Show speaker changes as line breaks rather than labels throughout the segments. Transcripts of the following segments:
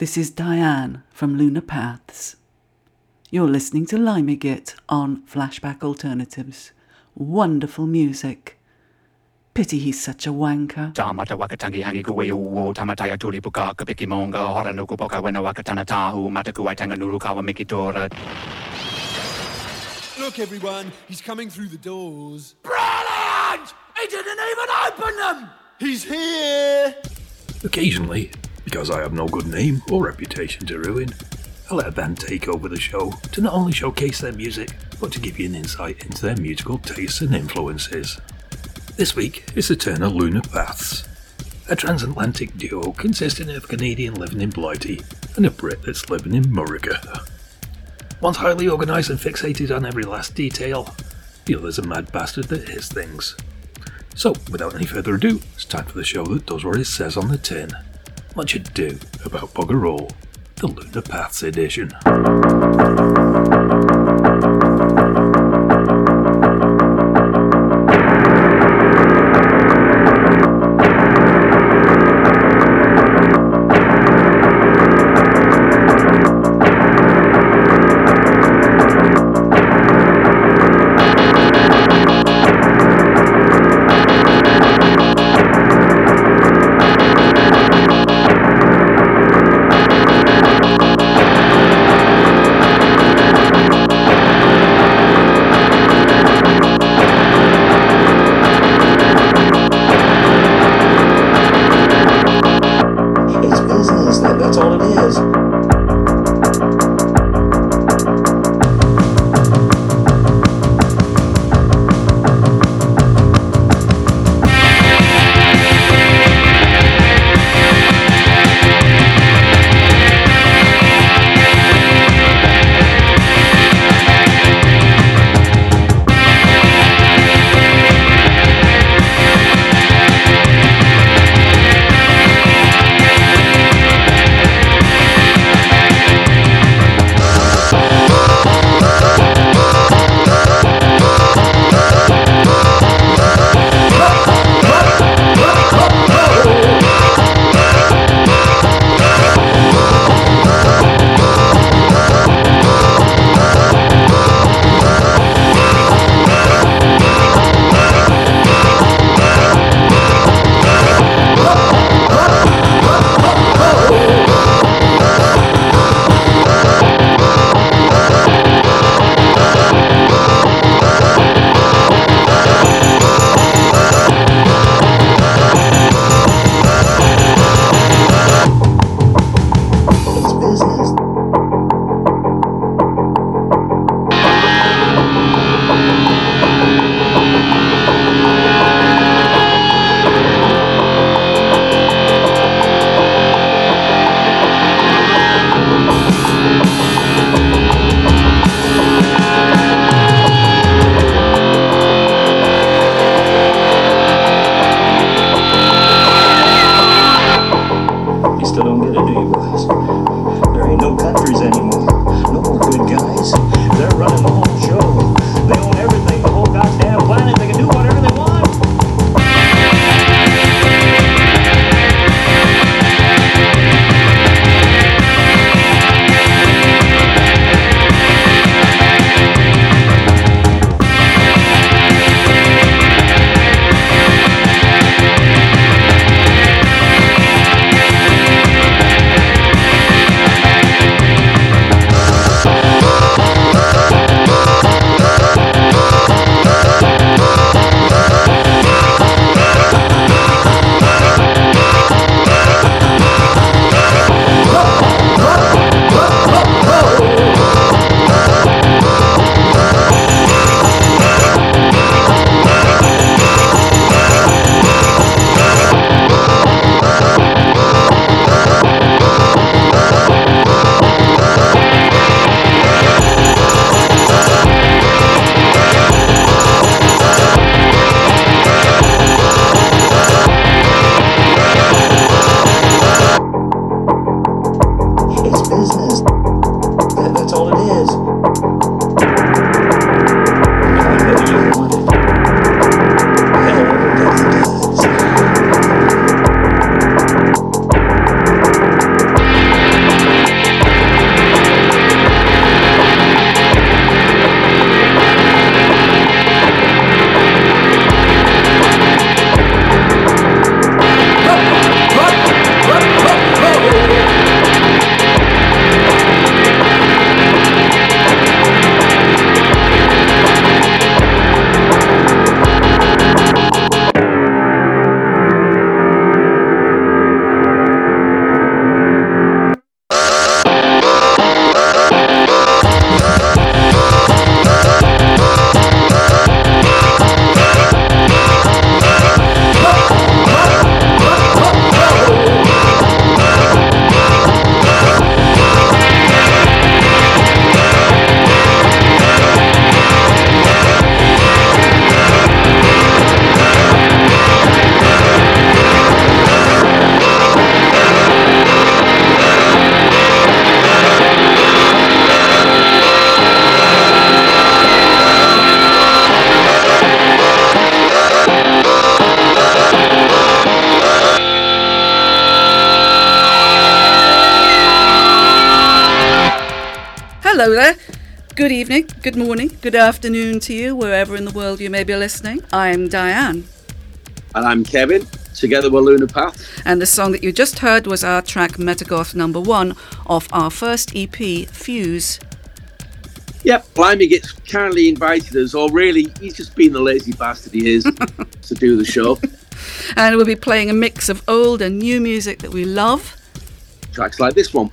This is Diane from Lunar Paths. You're listening to Limegit on Flashback Alternatives. Wonderful music. Pity he's such a wanker.
Tamata wakatangi hangi kuwe uo tamataya tuli puka kapiki monga hora nuku poka wena wakatana tahu mataku waitanga nuru kawa mikitora.
Look, everyone, he's coming through the doors.
Brilliant! He didn't even open them!
He's here!
Occasionally, because I have no good name or reputation to ruin, I let a band take over the show to not only showcase their music, but to give you an insight into their musical tastes and influences. This week is the turn of Lunar Paths, a transatlantic duo consisting of a Canadian living in Blighty and a Brit that's living in Murica. One's highly organised and fixated on every last detail, the other's a mad bastard that hits things. So, without any further ado, it's time for the show that does what it says on the tin. Much ado about Bugger All, the Lunar Paths edition.
Hello there. Good evening, good morning, good afternoon to you, wherever in the world you may be listening. I'm Diane,
And I'm Kevin. Together we're Lunar Path.
and the song that you just heard was our track Metagoth number one off our first EP, Fuse.
Yep, Blimey gets kindly invited us, or really, he's just being the lazy bastard he is to do the show.
And we'll be playing a mix of old and new music that we love.
Tracks like this one.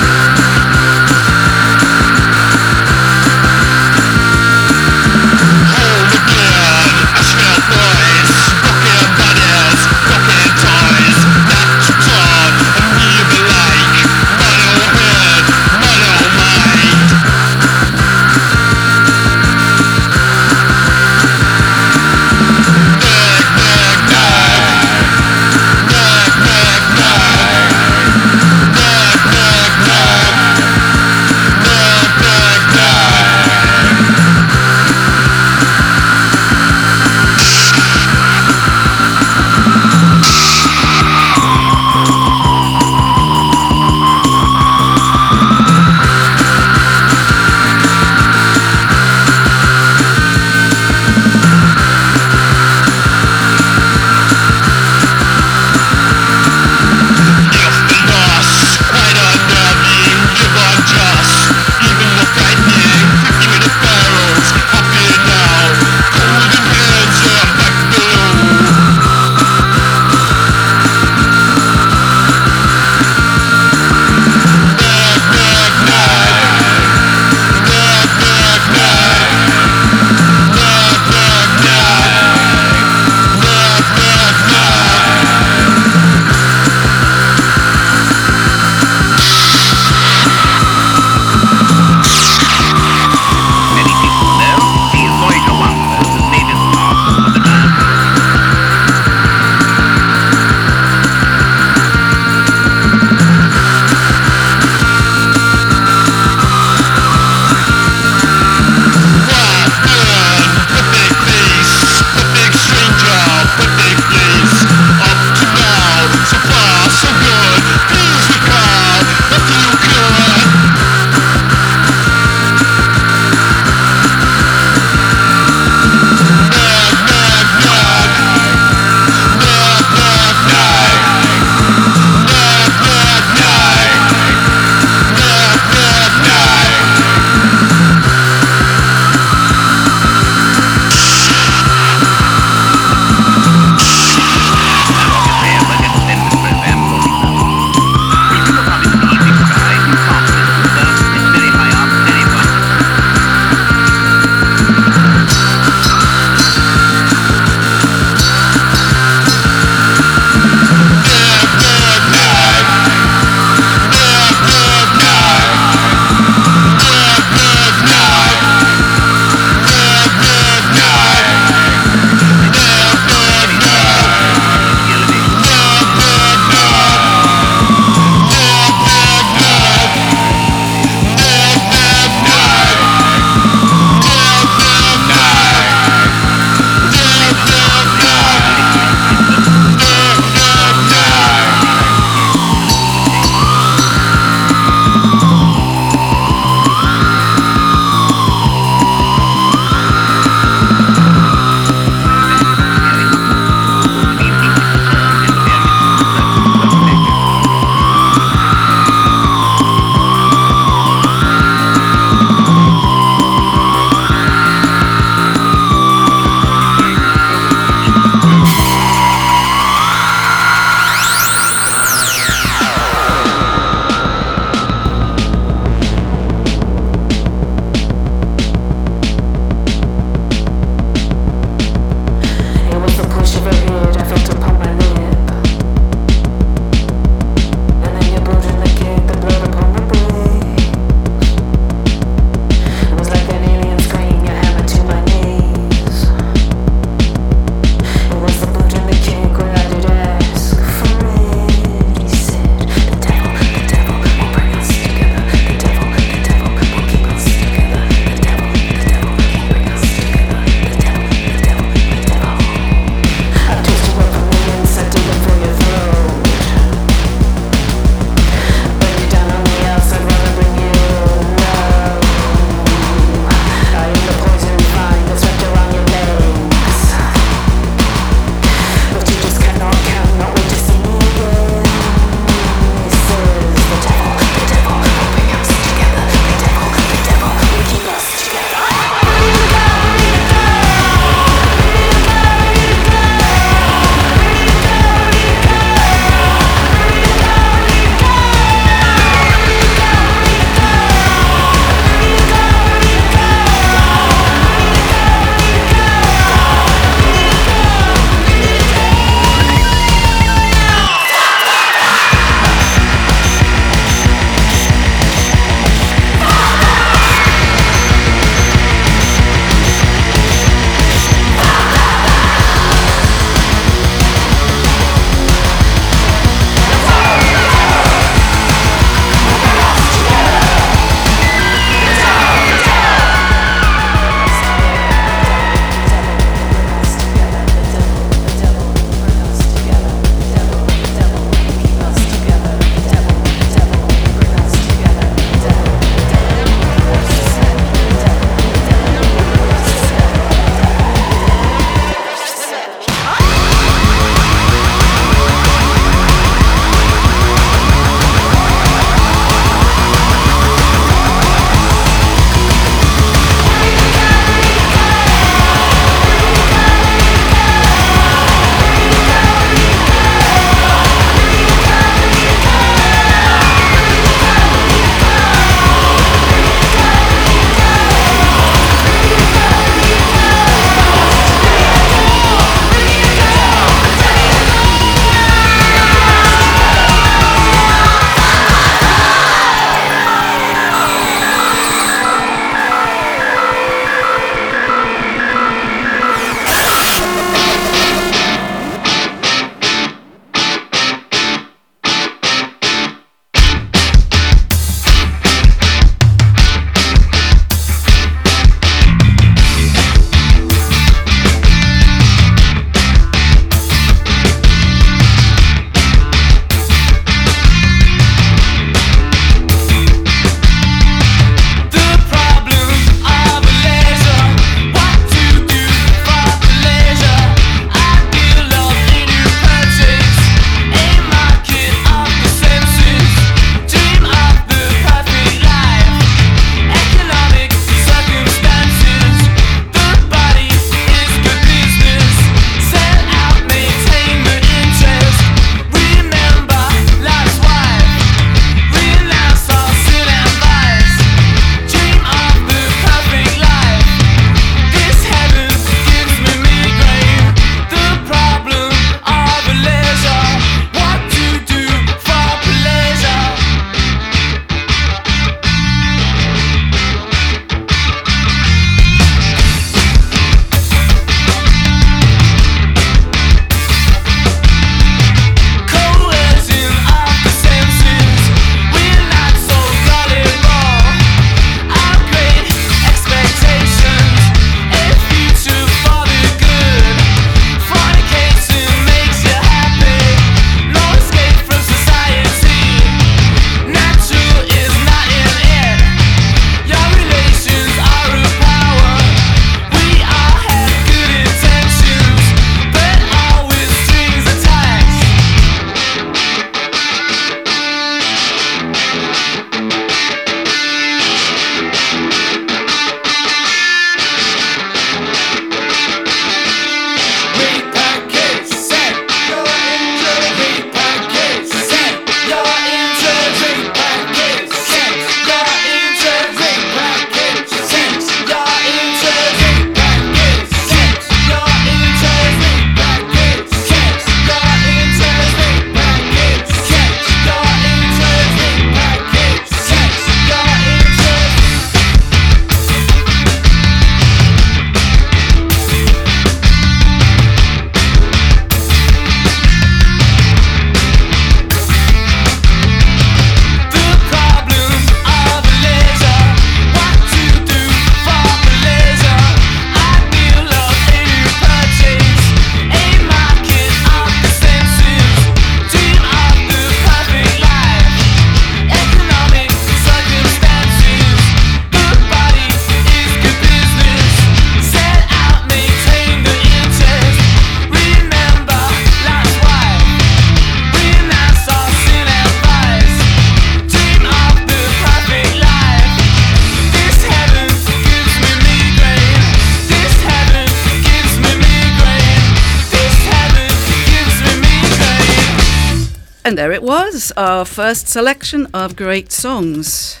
our first selection of great songs.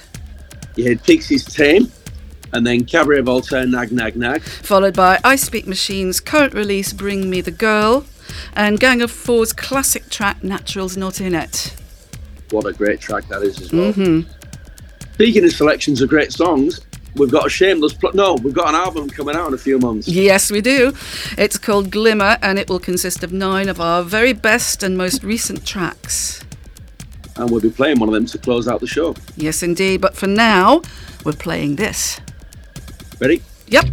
You heard Pixie's Tame, and then Cabaret Voltaire Nag Nag Nag.
Followed by I Speak Machine's current release, Bring Me the Girl, and Gang of Four's classic track, Natural's Not In It.
What a great track that is as well. Mm-hmm. Speaking of selections of great songs, we've got a shameless pl- no we've got an album coming out in a few months
yes we do it's called glimmer and it will consist of nine of our very best and most recent tracks
and we'll be playing one of them to close out the show.
Yes, indeed. But for now, we're playing this.
Ready?
Yep.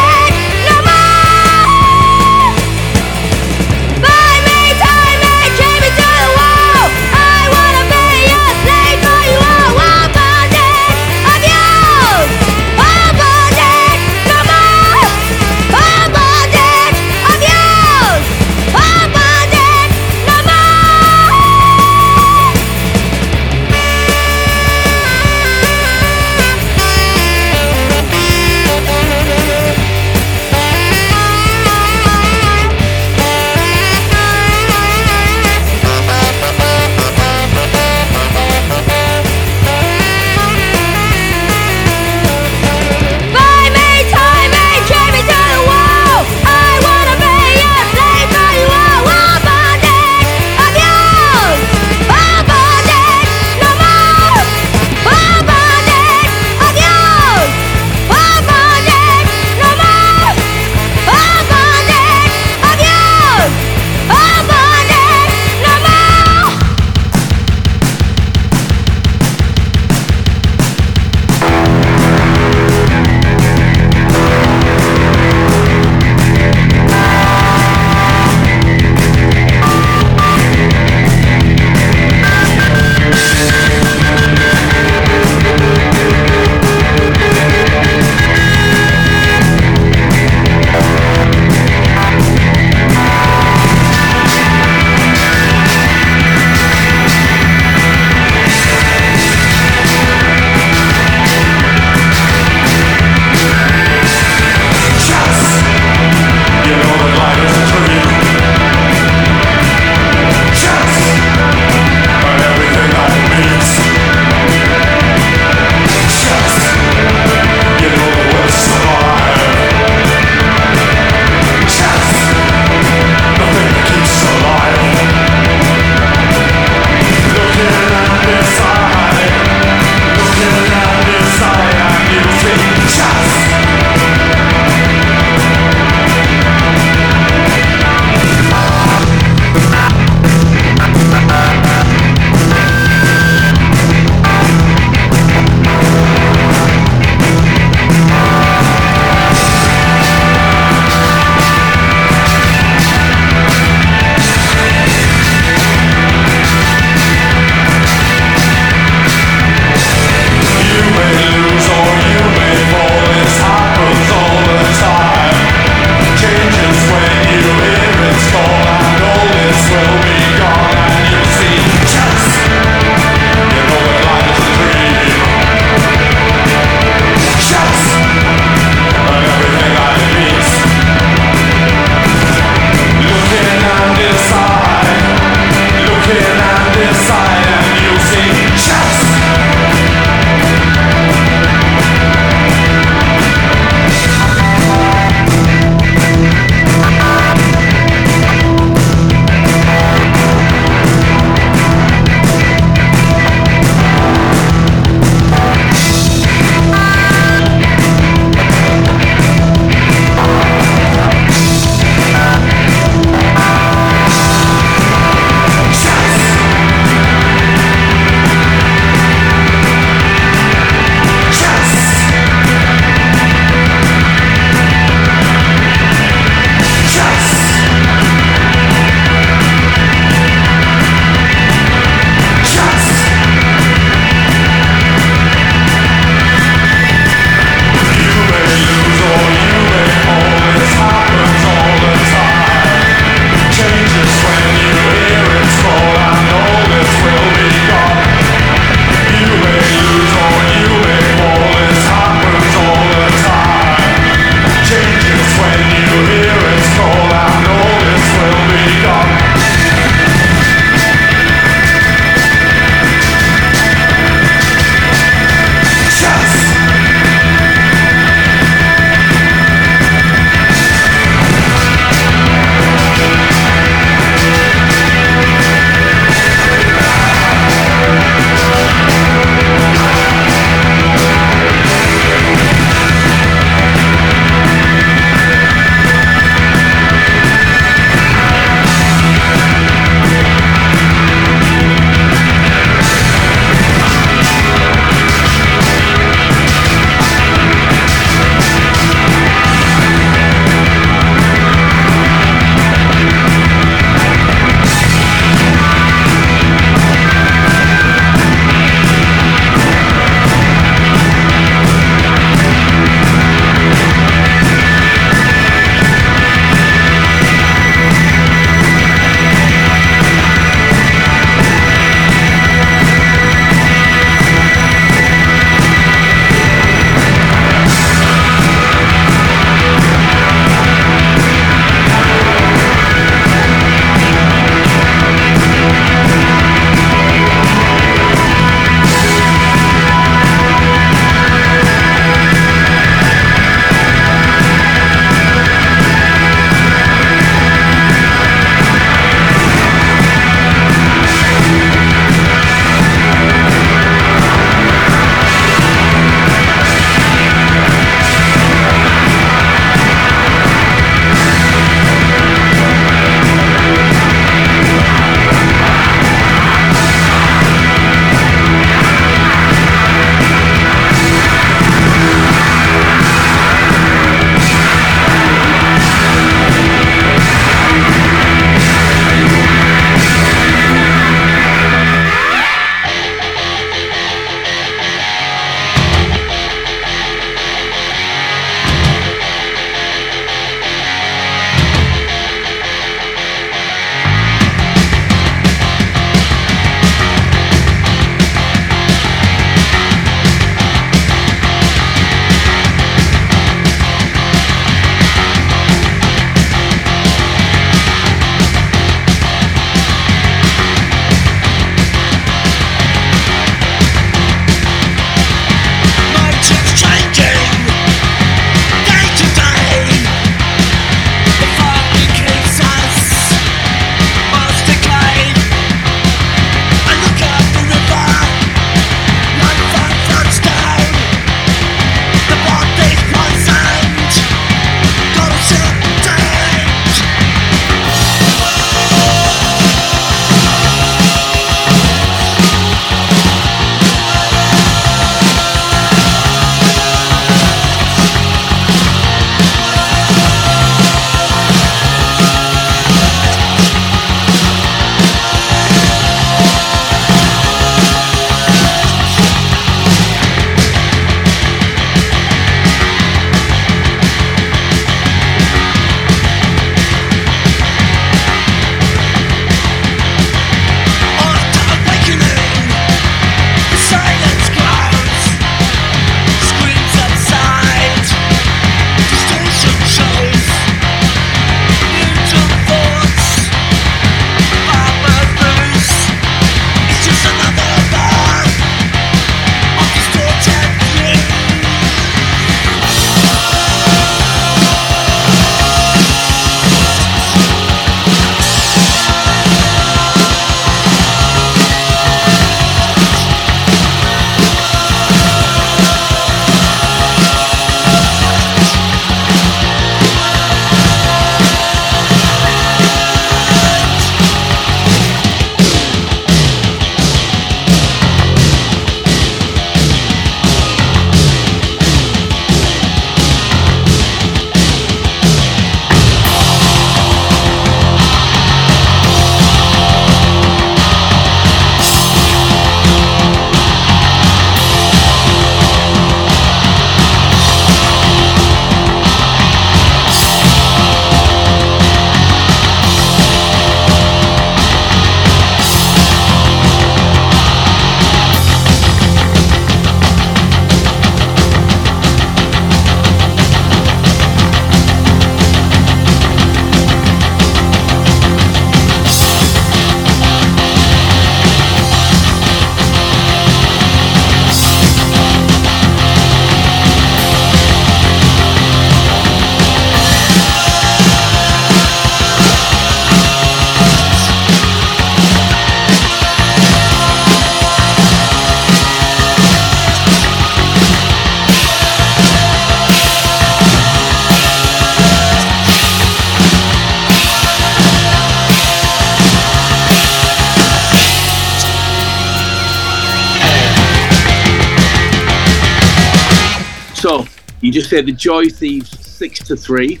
You
just said the Joy Thieves six to three.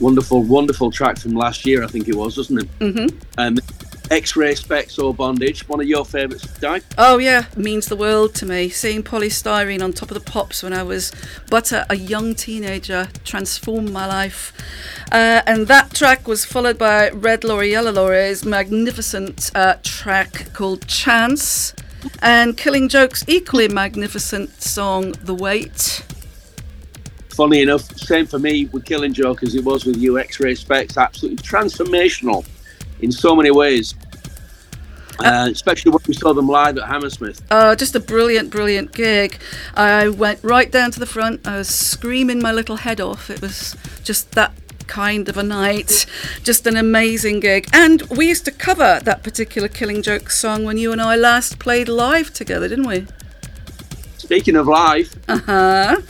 Wonderful, wonderful track from last year, I think it was, wasn't it?
Mm-hmm.
Um, X-ray Spex or bondage. One of your favourites, Di?
Oh yeah, means the world to me. Seeing Poly Styrene on top of the pops when I was but a, a young teenager transformed my life. Uh, and that track was followed by Red Lorry Yellow Lorry's magnificent uh, track called Chance, and Killing Joke's equally magnificent song The Wait.
Funny enough, same for me with Killing Joke as it was with you. X-ray Spex, absolutely transformational in so many ways. Uh, especially when we saw them live at Hammersmith.
Uh, just a brilliant, brilliant gig. I went right down to the front. I was screaming my little head off. It was just that kind of a night. Just an amazing gig. And we used to cover that particular Killing Joke song when you and I last played live together, didn't we?
Speaking of live,
Uh huh.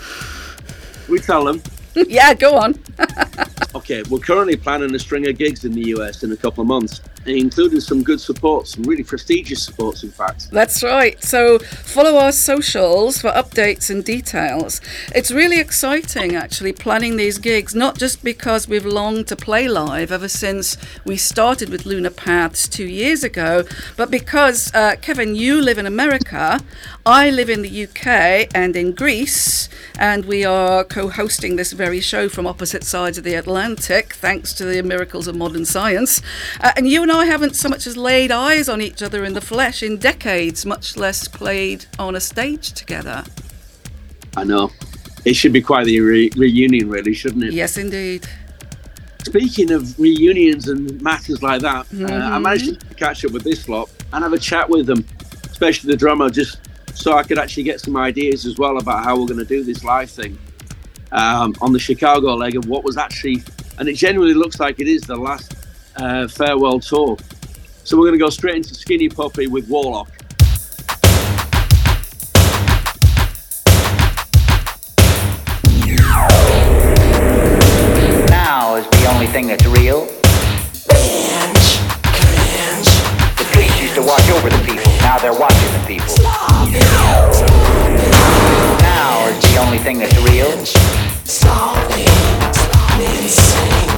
We tell them.
yeah, go on.
Okay, we're currently planning a string of gigs in the US in a couple of months, including some good supports, some really prestigious supports, in fact.
That's right. So follow our socials for updates and details. It's really exciting actually planning these gigs, not just because we've longed to play live ever since we started with Lunar Paths two years ago, but because, uh, Kevin, you live in America, I live in the UK and in Greece, and we are co hosting this very show from opposite sides of the Atlantic, thanks to the miracles of modern science. Uh, and you and I haven't so much as laid eyes on each other in the flesh in decades, much less played on a stage together.
I know. It should be quite the re- reunion, really, shouldn't it?
Yes, indeed.
Speaking of reunions and matters like that, uh, I
Mhm.
managed to catch up with this lot and have a chat with them, especially the drummer, just so I could actually get some ideas as well about how we're going to do this live thing um, on the Chicago leg of what was actually, and it genuinely looks like it is the last uh, farewell tour. So we're going to go straight into Skinny Puppy with Worlock.
Now is the only thing that's real. The priests used to watch over the people. Now they're watching the people. Now is the only thing that's real.
Still spellbound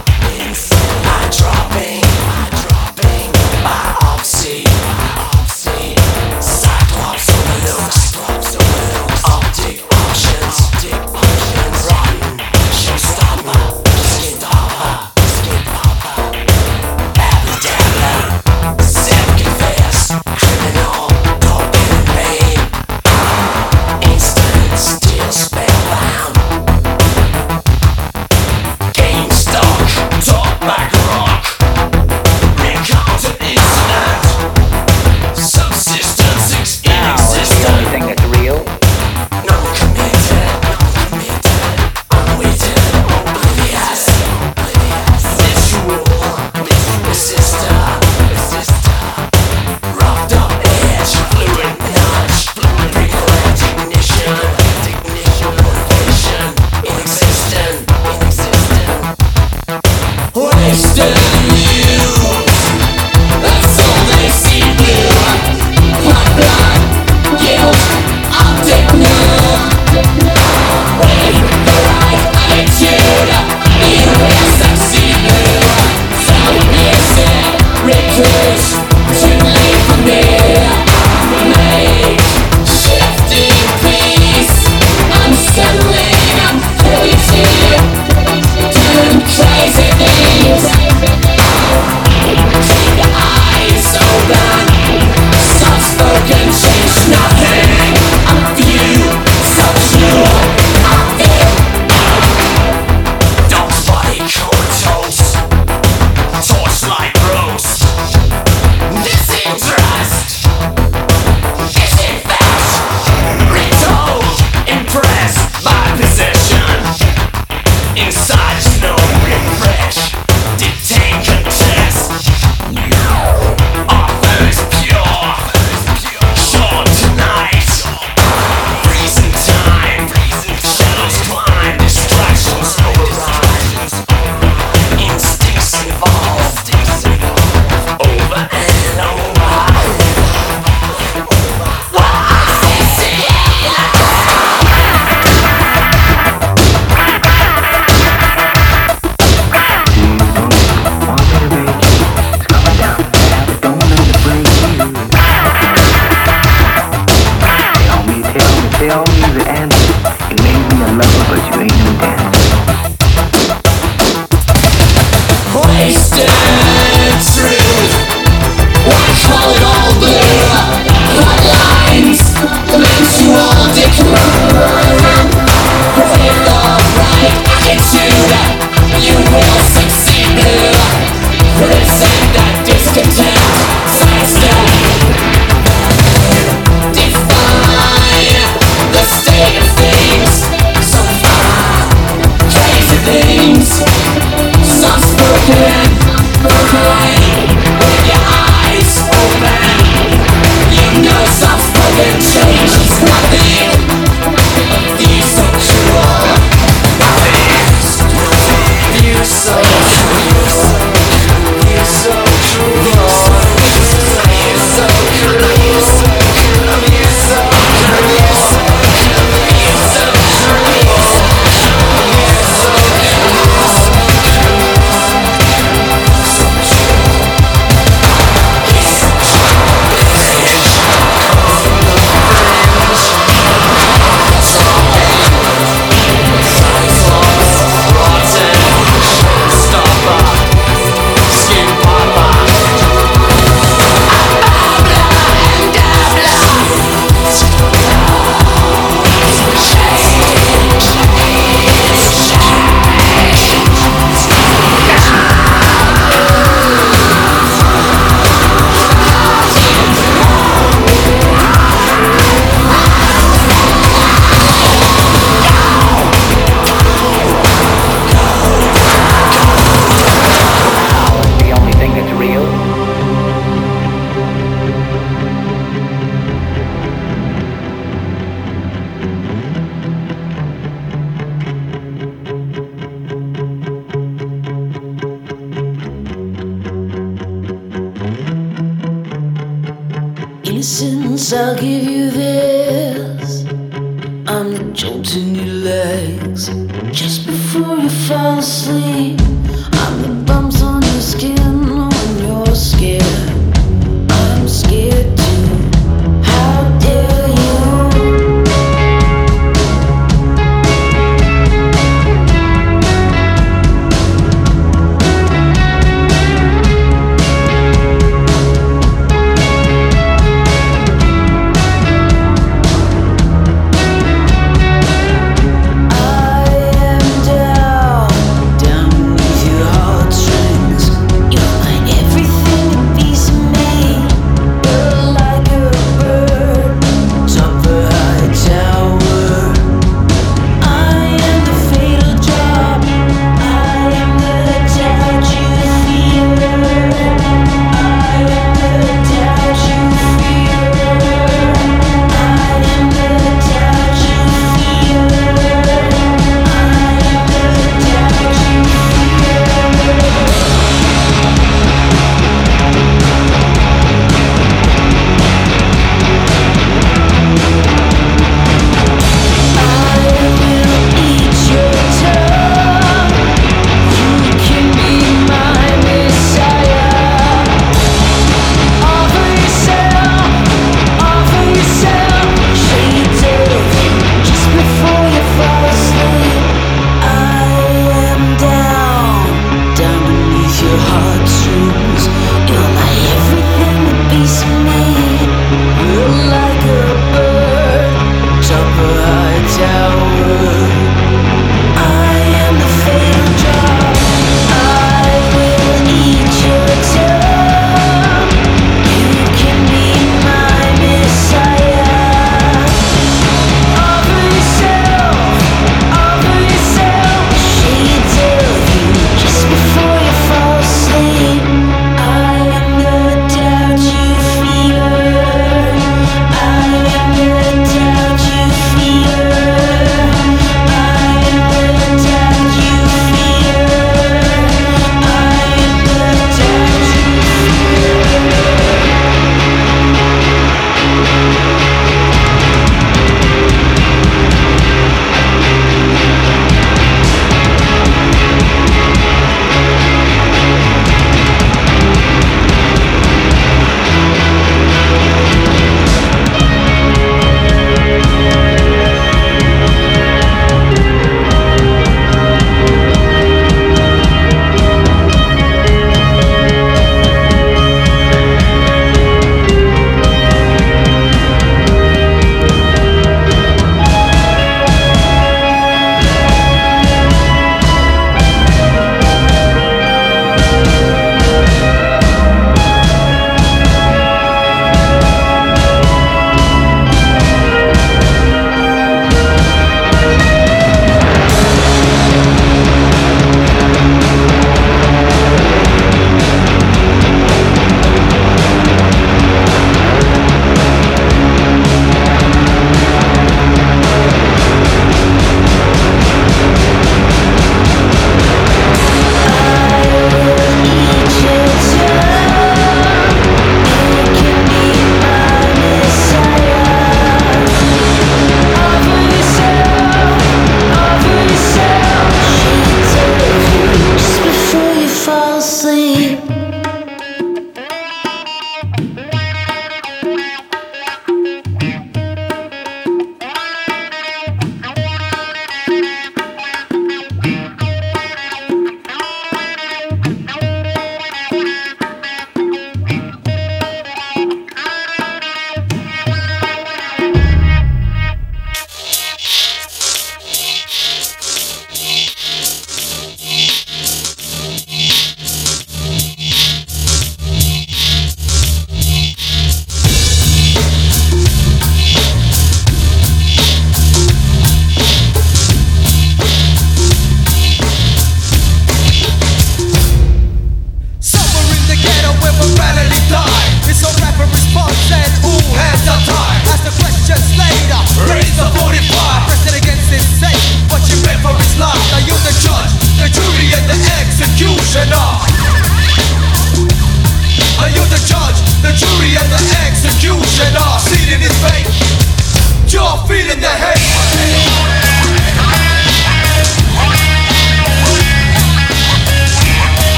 once I'll give you this. I'm jolting your legs just before you fall asleep.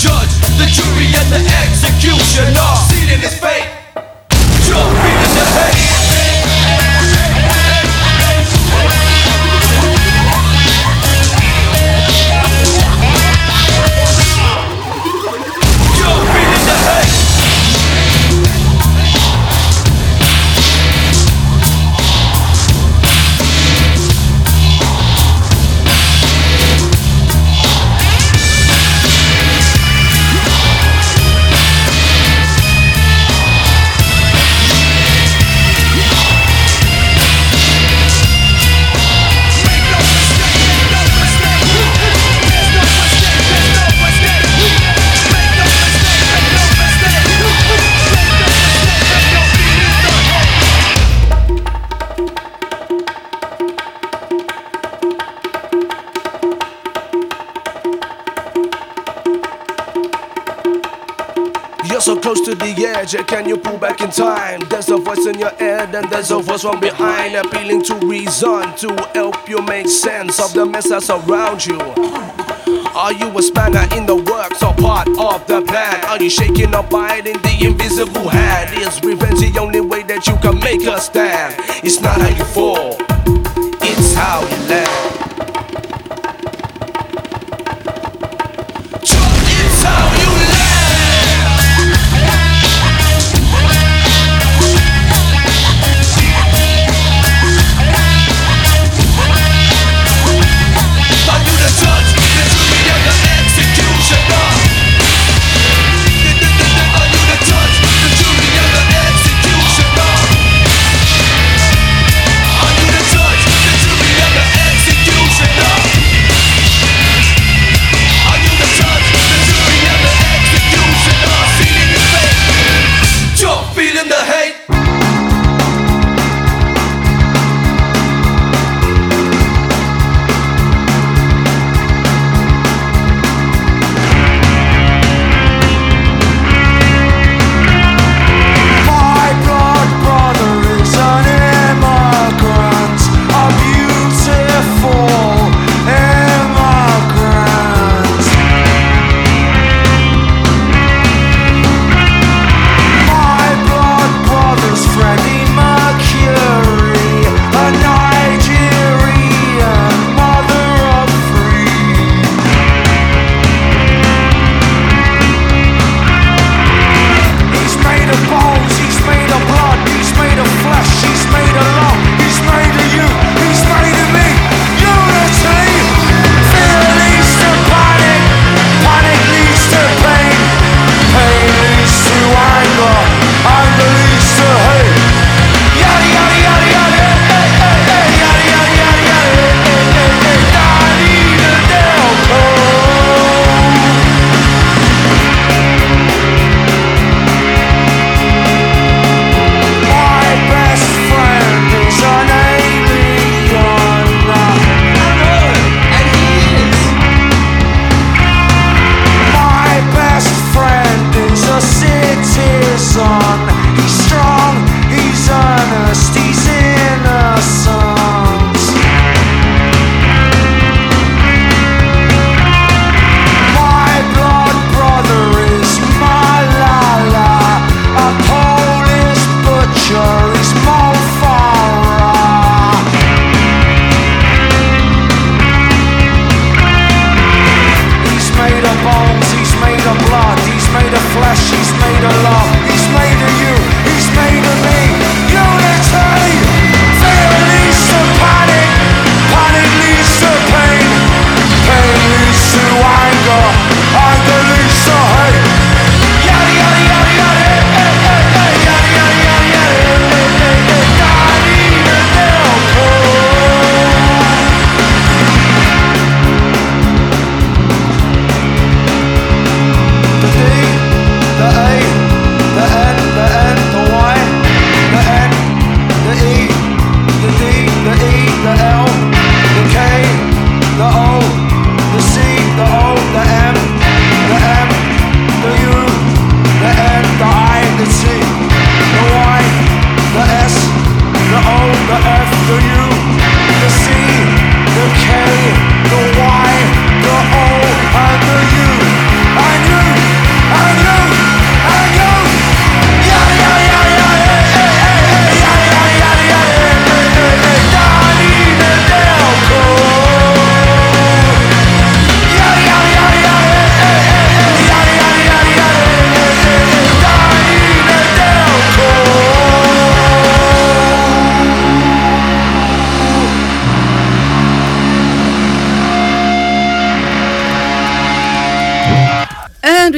Judge, the jury, and the executioner. Seated in his fate.
In head and there's a voice from behind Appealing to reason to help you make sense of the mess that's around you Are you a spanner in the works or part of the plan? Are you shaking or biting the invisible hand? Is revenge the only way that you can make a stand? It's not how you fall, it's how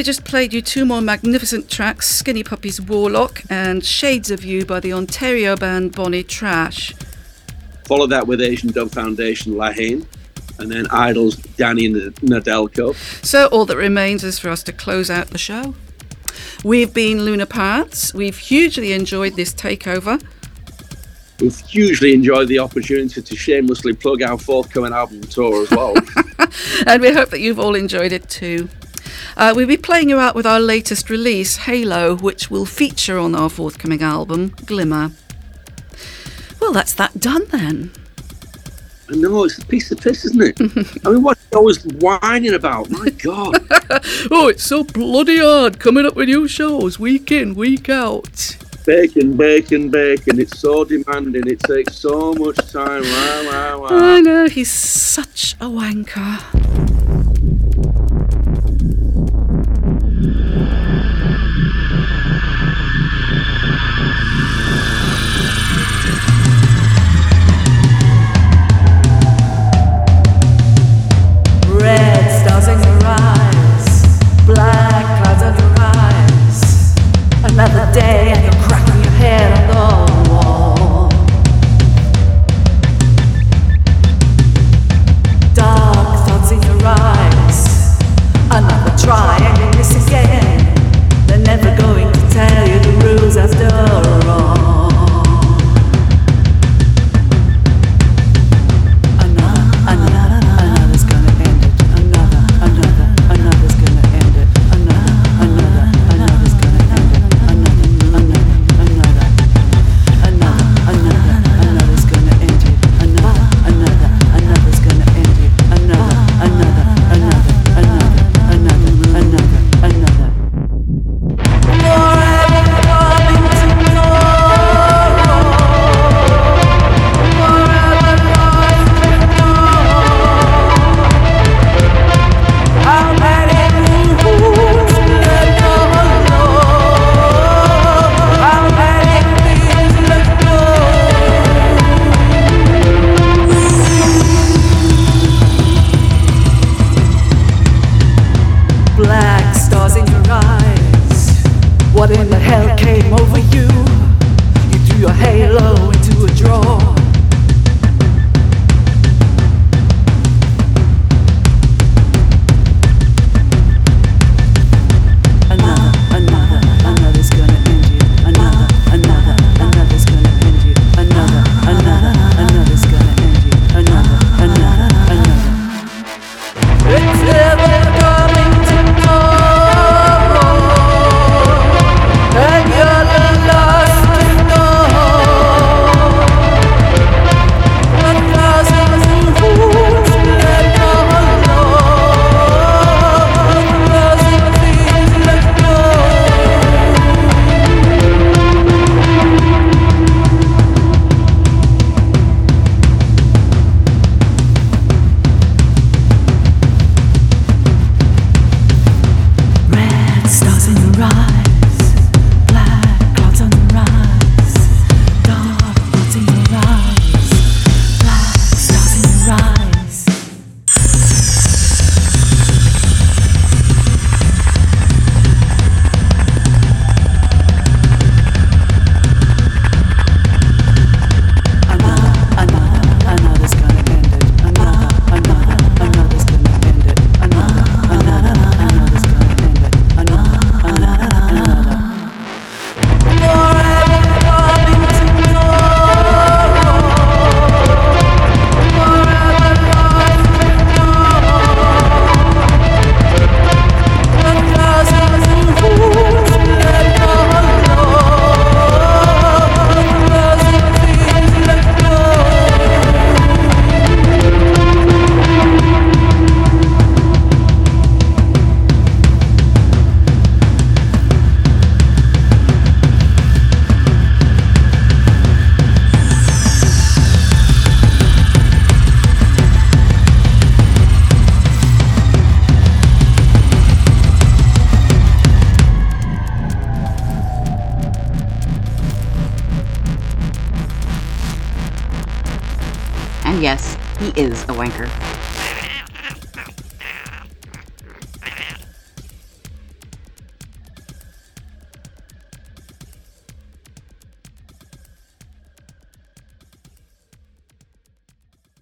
we just played you two more magnificent tracks Skinny Puppy's Worlock and Shades of You by the Ontario band Bonnie Trash.
Follow that with Asian Dub Foundation La Haine, and then Idles Danny Nedelko.
So all that remains is for us to close out the show. We've been Lunar Paths. We've hugely enjoyed this takeover.
We've hugely enjoyed the opportunity to shamelessly plug our forthcoming album tour as well.
and we hope that you've all enjoyed it too. Uh, we'll be playing you out with our latest release, Halo, which will feature on our forthcoming album, Glimmer. Well, that's that done then.
I know, it's a piece of piss, isn't it? I mean, what are you always whining about? My God.
oh, it's so bloody hard coming up with new shows week in, week out.
Bacon, bacon, bacon. It's so demanding. It takes so much time. Wow, wow, wow.
I know, he's such
a wanker.